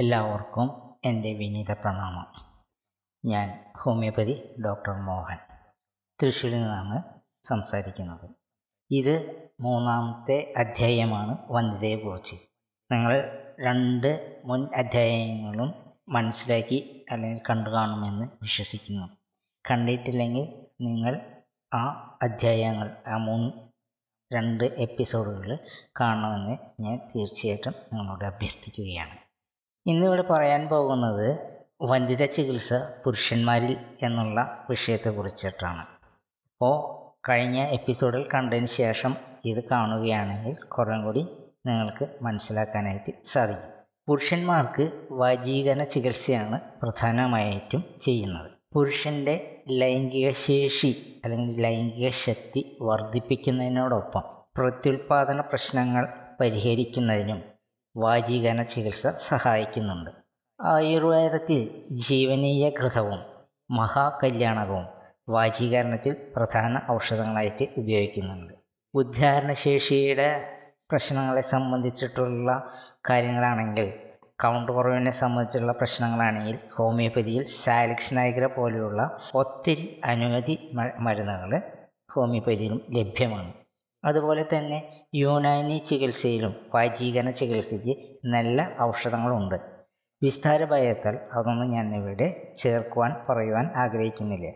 എല്ലാവർക്കും എന്റെ വിനീത പ്രണാമം. ഞാൻ ഹോമിയോപ്പതി ഡോക്ടർ മോഹൻ. തൃശ്ശൂരിൽ നിന്നാണ് സംസാരിക്കുന്നത്. ഇത് മൂന്നാമത്തെ അധ്യായമാണ് വന്ധ്യതയെക്കുറിച്ച് നിങ്ങൾ രണ്ട് മുൻ അധ്യായങ്ങളും മനസ്സിലാക്കി അല്ലെങ്കിൽ കണ്ടു കാണുമെന്ന് വിശ്വസിക്കുന്നു. കണ്ടിട്ടില്ലെങ്കിൽ നിങ്ങൾ ആ അധ്യായങ്ങൾ ആ മൂന്ന് രണ്ട് എപ്പിസോഡുകൾ കാണണമെന്ന് ഞാൻ തീർച്ചയായിട്ടും നിങ്ങളോട് അഭ്യർത്ഥിക്കുകയാണ്. ഇന്നിവിടെ പറയാൻ പോകുന്നത് വന്ധ്യത ചികിത്സ പുരുഷന്മാരിൽ എന്നുള്ള വിഷയത്തെ കുറിച്ചിട്ടാണ് അപ്പോൾ കഴിഞ്ഞ എപ്പിസോഡിൽ കണ്ടതിന് ശേഷം ഇത് കാണുകയാണെങ്കിൽ കുറേ കൂടി നിങ്ങൾക്ക് മനസ്സിലാക്കാനായിട്ട് സാധിക്കും. പുരുഷന്മാർക്ക് വജീകരണ ചികിത്സയാണ് പ്രധാനമായിട്ടും ചെയ്യുന്നത്. പുരുഷന്റെ ലൈംഗിക ശേഷി അല്ലെങ്കിൽ ലൈംഗിക ശക്തി വർദ്ധിപ്പിക്കുന്നതിനോടൊപ്പം പ്രത്യുൽപാദന പ്രശ്നങ്ങൾ പരിഹരിക്കുന്നതിനും വാചീകരണ ചികിത്സ സഹായിക്കുന്നുണ്ട്. ആയുർവേദത്തിൽ ജീവനീയ ഘൃതവും മഹാകല്യാണകവും വാചീകരണത്തിൽ പ്രധാന ഔഷധങ്ങളായിട്ട് ഉപയോഗിക്കുന്നുണ്ട്. ഉദ്ധാരണശേഷിയുടെ പ്രശ്നങ്ങളെ സംബന്ധിച്ചിട്ടുള്ള കാര്യങ്ങളാണെങ്കിൽ കൗണ്ട് കുറവിനെ സംബന്ധിച്ചുള്ള പ്രശ്നങ്ങളാണെങ്കിൽ ഹോമിയോപ്പതിയിൽ സാലിക്സ് നൈഗ്ര പോലെയുള്ള ഒത്തിരി അനവധി മരുന്നുകൾ ഹോമിയോപ്പതിയിലും ലഭ്യമാണ്. അതുപോലെ തന്നെ യുനാനി ചികിത്സയിലും വാചീകരണ ചികിത്സയ്ക്ക് നല്ല ഔഷധങ്ങളുണ്ട്. വിസ്താര ഭയത്താൽ അതൊന്നും ഞാൻ ഇവിടെ ചേർക്കുവാൻ പറയുവാൻ ആഗ്രഹിക്കുന്നില്ല.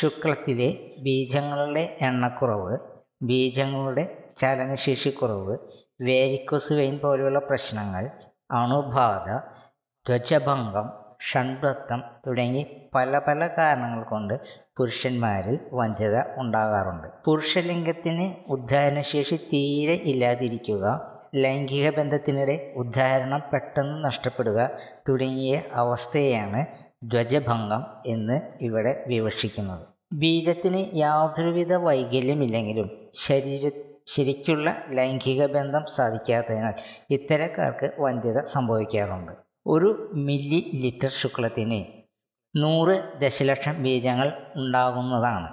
ശുക്ലത്തിലെ ബീജങ്ങളുടെ എണ്ണക്കുറവ് ബീജങ്ങളുടെ ചലനശേഷിക്കുറവ് വേരിക്കോസ് വെയിൻ പോലെയുള്ള പ്രശ്നങ്ങൾ അണുബാധ ത്വചഭംഗം ഷണ്ഡത്വം തുടങ്ങി പല പല കാരണങ്ങൾ കൊണ്ട് പുരുഷന്മാരിൽ വന്ധ്യത ഉണ്ടാകാറുണ്ട്. പുരുഷലിംഗത്തിന് ഉദ്ധാരണശേഷി തീരെ ഇല്ലാതിരിക്കുക ലൈംഗിക ബന്ധത്തിനിടെ ഉദ്ധാരണം പെട്ടെന്ന് നഷ്ടപ്പെടുക തുടങ്ങിയ അവസ്ഥയാണ് ധ്വജഭംഗം എന്ന് ഇവിടെ വിവക്ഷിക്കുന്നത്. ബീജത്തിന് യാതൊരുവിധ വൈകല്യമില്ലെങ്കിലും ശരീര ശരിക്കുള്ള ലൈംഗിക ബന്ധം സാധിക്കാത്തതിനാൽ ഇത്തരക്കാർക്ക് വന്ധ്യത സംഭവിക്കാറുണ്ട്. ഒരു മില്ലി ലിറ്റർ ശുക്ലത്തിന് നൂറ് ദശലക്ഷം ബീജങ്ങൾ ഉണ്ടാകുന്നതാണ്.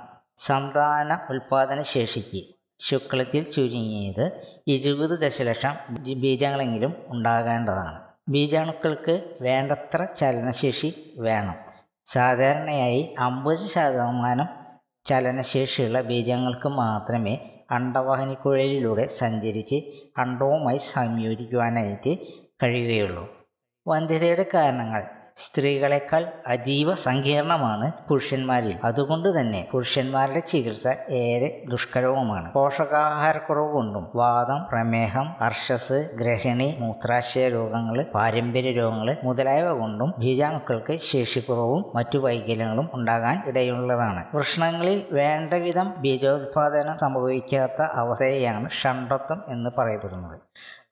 സന്താന ഉൽപാദന ശേഷിക്ക് ശുക്ലത്തിൽ ചുരുങ്ങിയത് ഇരുപത് ദശലക്ഷം ബീജങ്ങളെങ്കിലും ഉണ്ടാകേണ്ടതാണ്. ബീജാണുക്കൾക്ക് വേണ്ടത്ര ചലനശേഷി വേണം. സാധാരണയായി അമ്പത് ശതമാനം ചലനശേഷിയുള്ള ബീജങ്ങൾക്ക് മാത്രമേ അണ്ടവാഹിനിക്കുഴലിലൂടെ സഞ്ചരിച്ച് അണ്ടവുമായി സംയോജിക്കുവാനായിട്ട് കഴിയുകയുള്ളൂ. വന്ധ്യതയുടെ കാരണങ്ങൾ. സ്ത്രീകളെക്കാൾ അതീവ സങ്കീർണമാണ് പുരുഷന്മാരിൽ. അതുകൊണ്ട് തന്നെ പുരുഷന്മാരുടെ ചികിത്സ ഏറെ ദുഷ്കരവുമാണ്. പോഷകാഹാരക്കുറവ് കൊണ്ടും വാദം പ്രമേഹം അർഷസ് ഗ്രഹിണി മൂത്രാശയ രോഗങ്ങൾ പാരമ്പര്യ രോഗങ്ങൾ മുതലായവ കൊണ്ടും ബീജാണുക്കൾക്ക് ശേഷിക്കുറവും മറ്റു വൈകല്യങ്ങളും ഉണ്ടാകാൻ ഇടയുള്ളതാണ്. വൃഷ്ണങ്ങളിൽ വേണ്ടവിധം ബീജോത്പാദനം സംഭവിക്കാത്ത അവസ്ഥയാണ് ഷണ്ടത്വം എന്ന് പറയപ്പെടുന്നത്.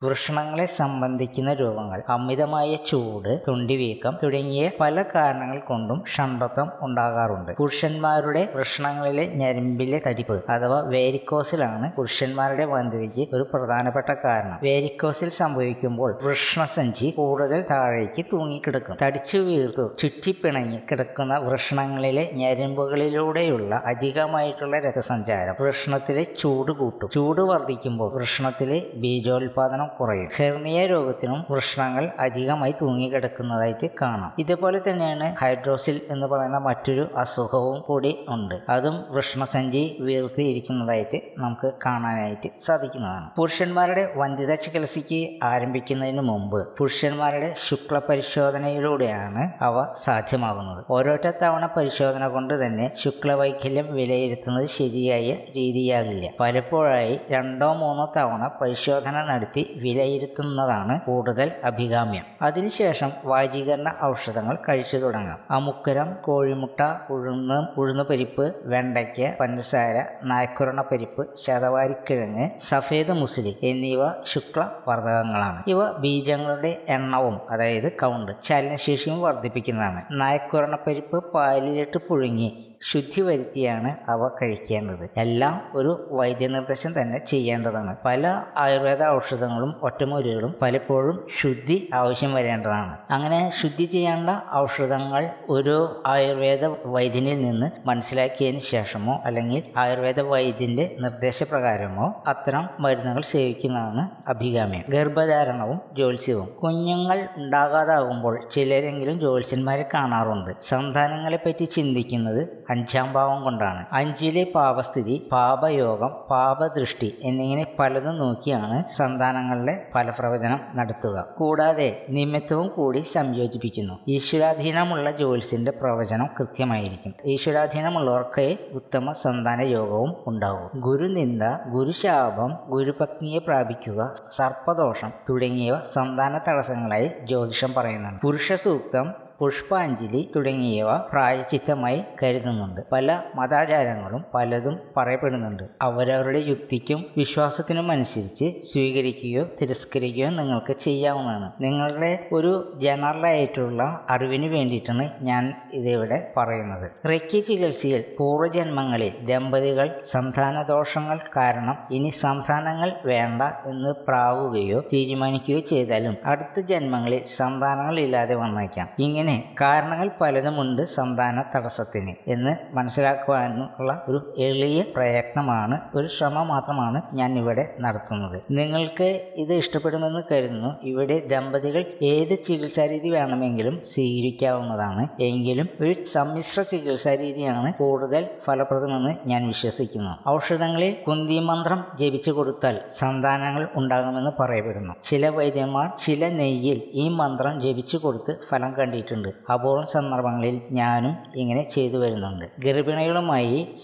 വൃഷണങ്ങളെ സംബന്ധിക്കുന്ന രോഗങ്ങൾ അമിതമായ ചൂട് തൊണ്ടിവീക്കം തുടങ്ങിയ പല കാരണങ്ങൾ കൊണ്ടും ഷണ്ടത്വം ഉണ്ടാകാറുണ്ട്. പുരുഷന്മാരുടെ വൃഷണങ്ങളിലെ ഞരമ്പിലെ തടിപ്പ് അഥവാ വേരിക്കോസിലാണ് പുരുഷന്മാരുടെ വന്ധ്യതയ്ക്ക് ഒരു പ്രധാനപ്പെട്ട കാരണം. വേരിക്കോസിൽ സംഭവിക്കുമ്പോൾ വൃഷ്ണസഞ്ചി കൂടുതൽ താഴേക്ക് തൂങ്ങിക്കിടക്കും. തടിച്ചു വീർത്തു ചുറ്റിപ്പിണങ്ങി കിടക്കുന്ന വൃഷണങ്ങളിലെ ഞരമ്പുകളിലൂടെയുള്ള അധികമായിട്ടുള്ള രക്തസഞ്ചാരം വൃഷണത്തിലെ ചൂട് കൂട്ടും. ചൂട് വർദ്ധിക്കുമ്പോൾ വൃഷണത്തിലെ ബീജോത്പാദനം കുറയും. ഹെർണിയ രോഗത്തിനും വൃഷ്ണങ്ങൾ അധികമായി തൂങ്ങിക്കിടക്കുന്നതായിട്ട് കാണാം. ഇതുപോലെ തന്നെയാണ് ഹൈഡ്രോസിൽ എന്ന് പറയുന്ന മറ്റൊരു അസുഖവും കൂടി ഉണ്ട്. അതും വൃഷ്ണസഞ്ചി വീർത്തിയിരിക്കുന്നതായിട്ട് നമുക്ക് കാണാനായിട്ട് സാധിക്കുന്നതാണ്. പുരുഷന്മാരുടെ വന്ധ്യത ചികിത്സയ്ക്ക് ആരംഭിക്കുന്നതിന് മുമ്പ് പുരുഷന്മാരുടെ ശുക്ല പരിശോധനയിലൂടെയാണ് അവ സാധ്യമാകുന്നത്. ഓരോറ്റ തവണ പരിശോധന കൊണ്ട് തന്നെ ശുക്ലവൈകല്യം വിലയിരുത്തുന്നത് ശരിയായ രീതിയാകില്ല. പലപ്പോഴായി രണ്ടോ മൂന്നോ തവണ പരിശോധന നടത്തി വിലയിരുത്തുന്നതാണ് കൂടുതൽ അഭികാമ്യം. അതിനുശേഷം വാചീകരണ ഔഷധങ്ങൾ കഴിച്ചു തുടങ്ങാം. അമുക്കരം കോഴിമുട്ട ഉഴുന്ന് ഉഴുന്നുപരിപ്പ് വെണ്ടയ്ക്ക് പഞ്ചസാര നായ്ക്കുരണ പരിപ്പ് ശതവാരിക്കിഴങ്ങ് സഫേദ് മുസ്ലി എന്നിവ ശുക്ല വർദ്ധകങ്ങളാണ് ഇവ ബീജങ്ങളുടെ എണ്ണവും അതായത് കൗണ്ട് ചലനശേഷിയും വർദ്ധിപ്പിക്കുന്നതാണ്. നായ്ക്കുരണ പരിപ്പ് പാലിലിട്ട് പുഴുങ്ങി ശുദ്ധി വരുത്തിയാണ് അവ കഴിക്കേണ്ടത്. എല്ലാം ഒരു വൈദ്യനിർദ്ദേശം തന്നെ ചെയ്യേണ്ടതാണ്. പല ആയുർവേദ ഔഷധങ്ങളും ഒറ്റമൂലികളും പലപ്പോഴും ശുദ്ധി ആവശ്യം വരേണ്ടതാണ്. അങ്ങനെ ശുദ്ധി ചെയ്യേണ്ട ഔഷധങ്ങൾ ഒരു ആയുർവേദ വൈദ്യനിൽ നിന്ന് മനസ്സിലാക്കിയതിന് ശേഷമോ അല്ലെങ്കിൽ ആയുർവേദ വൈദ്യന്റെ നിർദ്ദേശപ്രകാരമോ അത്തരം മരുന്നുകൾ സേവിക്കുന്നതാണ് അഭികാമ്യം. ഗർഭധാരണവും ജ്യോത്സ്യവും. കുഞ്ഞുങ്ങൾ ഉണ്ടാകാതാകുമ്പോൾ ചിലരെങ്കിലും ജ്യോത്സ്യന്മാരെ കാണാറുണ്ട്. സന്താനങ്ങളെപ്പറ്റി ചിന്തിക്കുന്നത് അഞ്ചാം ഭാവം കൊണ്ടാണ്. അഞ്ചിലെ പാപസ്ഥിതി പാപയോഗം പാപദൃഷ്ടി എന്നിങ്ങനെ പലതും നോക്കിയാണ് സന്താനങ്ങളുടെ ഫലപ്രവചനം നടത്തുക. കൂടാതെ നിമിത്തവും കൂടി സംയോജിപ്പിക്കുന്നു. ഈശ്വരാധീനമുള്ള ജോലിസിന്റെ പ്രവചനം കൃത്യമായിരിക്കും. ഈശ്വരാധീനമുള്ളവർക്ക് ഉത്തമ സന്താന യോഗവും ഉണ്ടാവും. ഗുരുനിന്ദ ഗുരുശാപം ഗുരുപത്നിയെ പ്രാപിക്കുക സർപ്പദോഷം തുടങ്ങിയവ സന്താന തടസ്സങ്ങളായി ജ്യോതിഷം പറയുന്നുണ്ട് പുരുഷ സൂക്തം പുഷ്പാഞ്ജലി തുടങ്ങിയവ പ്രായചിത്തമായി കരുതുന്നുണ്ട്. പല മതാചാരങ്ങളും പലതും പറയപ്പെടുന്നുണ്ട്. അവരവരുടെ യുക്തിക്കും വിശ്വാസത്തിനും അനുസരിച്ച് സ്വീകരിക്കുകയോ തിരസ്കരിക്കുകയോ നിങ്ങൾക്ക് ചെയ്യാവുന്നതാണ്. നിങ്ങളുടെ ഒരു ജനറൽ ആയിട്ടുള്ള അറിവിന് വേണ്ടിയിട്ടാണ് ഞാൻ ഇതിവിടെ പറയുന്നത്. റെക്കി ചികിത്സയിൽ പൂർവജന്മങ്ങളിൽ ദമ്പതികൾ സന്താന ദോഷങ്ങൾ കാരണം ഇനി സന്താനങ്ങൾ വേണ്ട എന്ന് പ്രാവുകയോ തീരുമാനിക്കുകയോ ചെയ്താലും അടുത്ത ജന്മങ്ങളിൽ സന്താനങ്ങൾ ഇല്ലാതെ വന്നേക്കാം. ഇങ്ങനെ കാരണങ്ങൾ പലതുമുണ്ട് സന്താന തടസ്സത്തിന് എന്ന് മനസ്സിലാക്കുവാനുള്ള ഒരു എളിയ പ്രയത്നമാണ് ഒരു ശ്രമം മാത്രമാണ് ഞാൻ ഇവിടെ നടത്തുന്നത്. നിങ്ങൾക്ക് ഇത് ഇഷ്ടപ്പെടുമെന്ന് കരുതുന്നു. ഇവിടെ ദമ്പതികൾ ഏത് ചികിത്സാരീതി വേണമെങ്കിലും സ്വീകരിക്കാവുന്നതാണ്. എങ്കിലും ഒരു സമ്മിശ്ര ചികിത്സാരീതിയാണ് കൂടുതൽ ഫലപ്രദമെന്ന് ഞാൻ വിശ്വസിക്കുന്നു. ഔഷധങ്ങളിൽ കുന്തി മന്ത്രം ജപിച്ചു കൊടുത്താൽ സന്താനങ്ങൾ ഉണ്ടാകുമെന്ന് പറയപ്പെടുന്നു. ചില വൈദ്യന്മാർ ചില നെയ്യിൽ ഈ മന്ത്രം ജപിച്ചു കൊടുത്ത് ഫലം കണ്ടിട്ടുണ്ട്. അപൂർവം സന്ദർഭങ്ങളിൽ ഞാനും ഇങ്ങനെ ചെയ്തു വരുന്നുണ്ട്. ഗർഭിണികളുമായി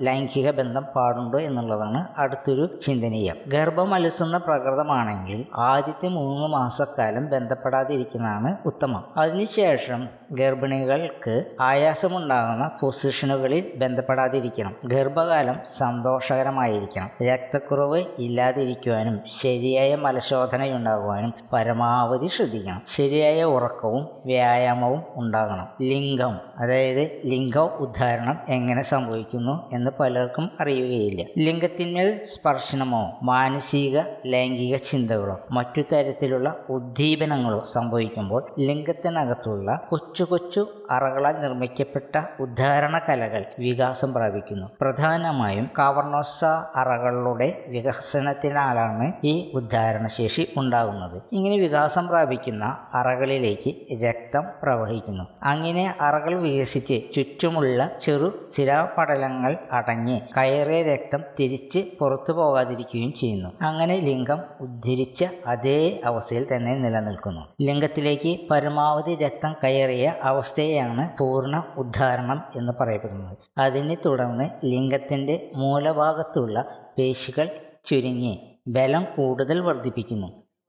ലൈംഗിക ബന്ധം പാടുണ്ടോ എന്നുള്ളതാണ് അടുത്തൊരു ചിന്തനീയം. ഗർഭം അലസുന്ന പ്രകൃതമാണെങ്കിൽ ആദ്യത്തെ മൂന്ന് മാസക്കാലം ബന്ധപ്പെടാതിരിക്കുന്നതാണ് ഉത്തമം. അതിനുശേഷം ഗർഭിണികൾക്ക് ആയാസമുണ്ടാകുന്ന പൊസിഷനുകളിൽ ബന്ധപ്പെടാതിരിക്കണം. ഗർഭകാലം സന്തോഷകരമായിരിക്കണം. രക്തക്കുറവ് ഇല്ലാതിരിക്കുവാനും ശരിയായ മലശോധനയുണ്ടാകുവാനും പരമാവധി ശ്രദ്ധിക്കണം. ശരിയായ ഉറക്കവും വ്യായാമവും ഉണ്ടാകണം. ലിംഗം അതായത് ലിംഗ ഉദ്ധാരണം എങ്ങനെ സംഭവിക്കുന്നു എന്ന് പലർക്കും അറിയുകയില്ല. ലിംഗത്തിന്മേൽ സ്പർശനമോ മാനസിക ലൈംഗിക ചിന്തകളോ മറ്റു തരത്തിലുള്ള ഉദ്ദീപനങ്ങളോ സംഭവിക്കുമ്പോൾ ലിംഗത്തിനകത്തുള്ള കൊച്ചു കൊച്ചു കൊച്ചു അറകളാൽ നിർമ്മിക്കപ്പെട്ട ഉദ്ധാരണ കലകൾ വികാസം പ്രാപിക്കുന്നു. പ്രധാനമായും കാവർണോസ അറകളുടെ വികസനത്തിനാലാണ് ഈ ഉദ്ധാരണശേഷി ഉണ്ടാകുന്നത്. ഇങ്ങനെ വികാസം പ്രാപിക്കുന്ന അറകളിലേക്ക് രക്തം പ്രവഹിക്കുന്നു. അങ്ങനെ അറകൾ വികസിച്ച് ചുറ്റുമുള്ള ചെറു ചിരാപടലങ്ങൾ അടങ്ങി കയറിയ രക്തം തിരിച്ച് പുറത്തു പോകാതിരിക്കുകയും ചെയ്യുന്നു. അങ്ങനെ ലിംഗം ഉദ്ധരിച്ച അതേ അവസ്ഥയിൽ തന്നെ നിലനിൽക്കുന്നു. ലിംഗത്തിലേക്ക് പരമാവധി രക്തം കയറിയ അവസ്ഥയെയാണ് പൂർണ ഉദ്ധാരണം എന്ന് പറയപ്പെടുന്നത്. അതിനെ തുടർന്ന് ലിംഗത്തിന്റെ മൂലഭാഗത്തുള്ള പേശികൾ ചുരുങ്ങി ബലം കൂടുതൽ വർദ്ധിപ്പിക്കുന്നു.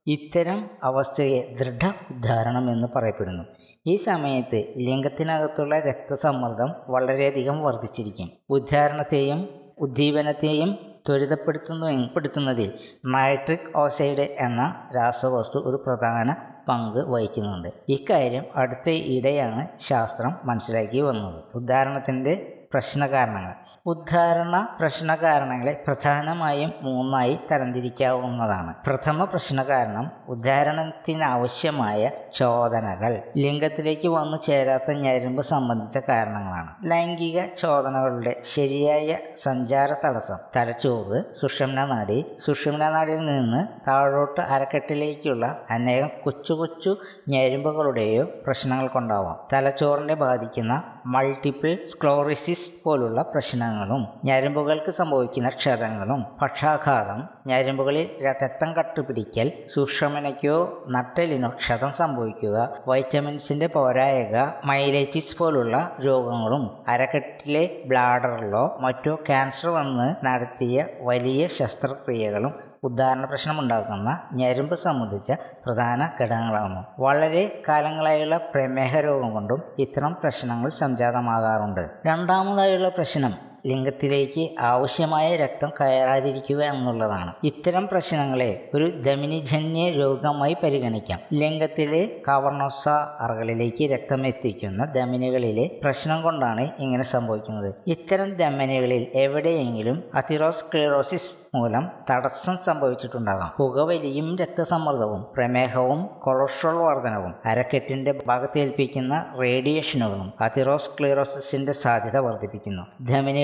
ഇത്തരം അവസ്ഥയെ ദൃഢ ഉദ്ധാരണം എന്ന് പറയപ്പെടുന്നു. ഈ സമയത്ത് ലിംഗത്തിനകത്തുള്ള രക്തസമ്മർദ്ദം വളരെയധികം വർദ്ധിച്ചിരിക്കും. ഉദ്ധാരണത്തെയും ഉദ്ദീപനത്തെയും ത്വരിതപ്പെടുത്തുന്നു പെടുത്തുന്നതിൽ നൈട്രിക് ഓക്സൈഡ് എന്ന രാസവസ്തു ഒരു പ്രധാന പങ്ക് വഹിക്കുന്നുണ്ട്. ഇക്കാര്യം അടുത്ത ഇടെയാണ് ശാസ്ത്രം മനസ്സിലാക്കി വന്നത്. ഉദാഹരണത്തിന്റെ പ്രശ്നകാരണങ്ങൾ. ഉദ്ധാരണ പ്രശ്നകാരണങ്ങളെ പ്രധാനമായും മൂന്നായി തരംതിരിക്കാവുന്നതാണ്. പ്രഥമ പ്രശ്നകാരണം ഉദ്ധാരണത്തിനാവശ്യമായ ചോദനകൾ. ലിംഗത്തിലേക്ക് വന്നു ചേരാത്ത ഞരമ്പ് സംബന്ധിച്ച കാരണങ്ങളാണ്. ലൈംഗിക ചോദനകളുടെ ശരിയായ സഞ്ചാര തടസ്സം. തലച്ചോറ് സുഷുമ്ന നാടി. സുഷുമ്ന നാഡിയിൽ നിന്ന് താഴോട്ട് അരക്കെട്ടിലേക്കുള്ള അനേകം കൊച്ചു കൊച്ചു ഞരമ്പുകളുടെയോ പ്രശ്നങ്ങൾ കൊണ്ടാവാം. തലച്ചോറിനെ ബാധിക്കുന്ന മൾട്ടിപ്പിൾ സ്ക്ലോറിസിസ് പോലുള്ള പ്രശ്നങ്ങളും ഞരമ്പുകൾക്ക് സംഭവിക്കുന്ന ക്ഷതങ്ങളും പക്ഷാഘാതം ഞരമ്പുകളിൽ രക്തം കട്ടുപിടിക്കൽ സുഷമനയ്ക്കോ നട്ടലിനോ ക്ഷതം സംഭവിക്കുക വൈറ്റമിൻസിന്റെ പോരായക മൈലേറ്റിസ് പോലുള്ള രോഗങ്ങളും അരക്കെട്ടിലെ ബ്ലാഡറിലോ മറ്റോ ക്യാൻസർ വന്ന് നടത്തിയ വലിയ ശസ്ത്രക്രിയകളും ഉദാഹരണ പ്രശ്നമുണ്ടാക്കുന്ന ഞരമ്പ് സംബന്ധിച്ച പ്രധാന ഘടകങ്ങളാണ് വളരെ കാലങ്ങളായുള്ള പ്രമേഹ രോഗം കൊണ്ടും ഇത്തരം പ്രശ്നങ്ങൾ സംജാതമാകാറുണ്ട്. രണ്ടാമതായുള്ള പ്രശ്നം ലിംഗത്തിലേക്ക് ആവശ്യമായ രക്തം കയറാതിരിക്കുക എന്നുള്ളതാണ്. ഇത്തരം പ്രശ്നങ്ങളെ ഒരു ധമനിജന്യ രോഗമായി പരിഗണിക്കാം. ലിംഗത്തിലെ കവർണോസ അറകളിലേക്ക് രക്തം എത്തിക്കുന്ന ധമനികളിലെ പ്രശ്നം കൊണ്ടാണ് ഇങ്ങനെ സംഭവിക്കുന്നത്. ഇത്തരം ധമനികളിൽ എവിടെയെങ്കിലും അതിറോസ്ക്ലിറോസിസ് മൂലം തടസ്സം സംഭവിച്ചിട്ടുണ്ടാകാം. പുകവലിയും രക്തസമ്മർദ്ദവും പ്രമേഹവും കൊളസ്ട്രോൾ വർധനവും അരക്കെട്ടിന്റെ ഭാഗത്തേൽപ്പിക്കുന്ന റേഡിയേഷനുകളും അതിറോസ്ക്ലിറോസിസിന്റെ സാധ്യത വർദ്ധിപ്പിക്കുന്നു.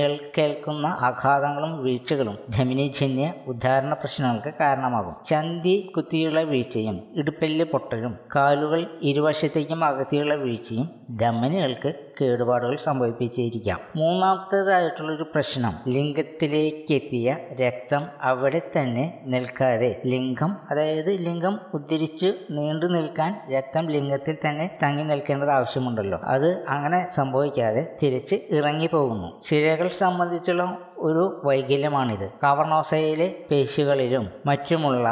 ധമനികൾക്കേൽക്കുന്ന ആഘാതങ്ങളും വീഴ്ചകളും ധമിനിജന്യ ഉദ്ധാരണ പ്രശ്നങ്ങൾക്ക് കാരണമാകും. ചന്തി കുത്തിയുള്ള വീഴ്ചയും ഇടുപ്പെല്ല് പൊട്ടലും കാലുകൾ ഇരുവശത്തേക്കും അകത്തിയുള്ള വീഴ്ചയും ധമനികൾക്ക് കേടുപാടുകൾ സംഭവിപ്പിച്ചിരിക്കാം. മൂന്നാമത്തേതായിട്ടുള്ളൊരു പ്രശ്നം ലിംഗത്തിലേക്കെത്തിയ രക്തം അവിടെ തന്നെ നിൽക്കാതെ ലിംഗം അതായത് ലിംഗം ഉദ്ധരിച്ച് നീണ്ടു നിൽക്കാൻ രക്തം ലിംഗത്തിൽ തന്നെ തങ്ങി നിൽക്കേണ്ടത് ആവശ്യമുണ്ടല്ലോ. അത് അങ്ങനെ സംഭവിക്കാതെ തിരിച്ച് ഇറങ്ങി പോകുന്നു സിരകൾ സംബന്ധിച്ചുള്ള ഒരു വൈകല്യമാണിത്. കവർണോസയിലെ പേശികളിലും മറ്റുമുള്ള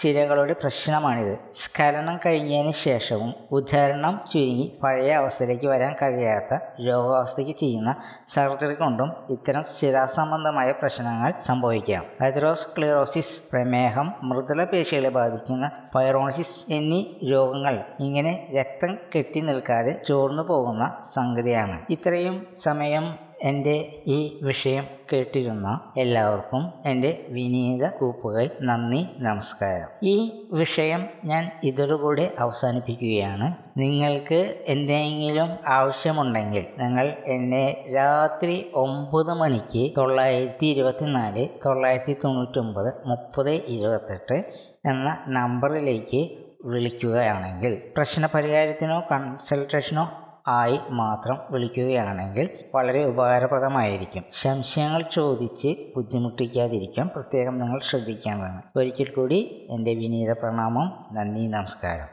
ശിരകളുടെ പ്രശ്നമാണിത്. സ്ഖലനം കഴിഞ്ഞതിന് ശേഷവും ഉദ്ധരണം ചുരുങ്ങി പഴയ അവസ്ഥയിലേക്ക് വരാൻ കഴിയാത്ത രോഗാവസ്ഥയ്ക്ക് ചെയ്യുന്ന സർജറി കൊണ്ടും ഇത്തരം ശിരാസംബന്ധമായ പ്രശ്നങ്ങൾ സംഭവിക്കാം. അതിറോസ്ക്ലിറോസിസ് പ്രമേഹം മൃദുല പേശികളെ ബാധിക്കുന്ന പൈറോണിസിസ് എന്നീ രോഗങ്ങൾ ഇങ്ങനെ രക്തം കെട്ടി നിൽക്കാതെ ചോർന്നു പോകുന്ന സംഗതിയാണ്. ഇത്രയും സമയം എന്റെ ഈ വിഷയം കേട്ടിരുന്ന എല്ലാവർക്കും എന്റെ വിനീത കൂപ്പുകൈ നന്ദി നമസ്കാരം. ഈ വിഷയം ഞാൻ ഇതോടുകൂടി അവസാനിപ്പിക്കുകയാണ്. നിങ്ങൾക്ക് എന്തെങ്കിലും ആവശ്യമുണ്ടെങ്കിൽ നിങ്ങൾ എന്നെ രാത്രി ഒമ്പത് മണിക്ക് തൊള്ളായിരത്തി ഇരുപത്തിനാല് തൊള്ളായിരത്തി തൊണ്ണൂറ്റൊമ്പത് മുപ്പത് ഇരുപത്തെട്ട് എന്ന നമ്പറിലേക്ക് വിളിക്കുകയാണെങ്കിൽ പ്രശ്നപരിഹാരത്തിനോ കൺസൾട്ടേഷനോ ആയി മാത്രം വിളിക്കുകയാണെങ്കിൽ വളരെ ഉപകാരപ്രദമായിരിക്കും. സംശയങ്ങൾ ചോദിച്ച് ബുദ്ധിമുട്ടിക്കാതിരിക്കാൻ പ്രത്യേകം നിങ്ങൾ ശ്രദ്ധിക്കേണ്ടതാണ്. ഒരിക്കൽ കൂടി എന്റെ വിനീത പ്രണാമം. നന്ദി നമസ്കാരം.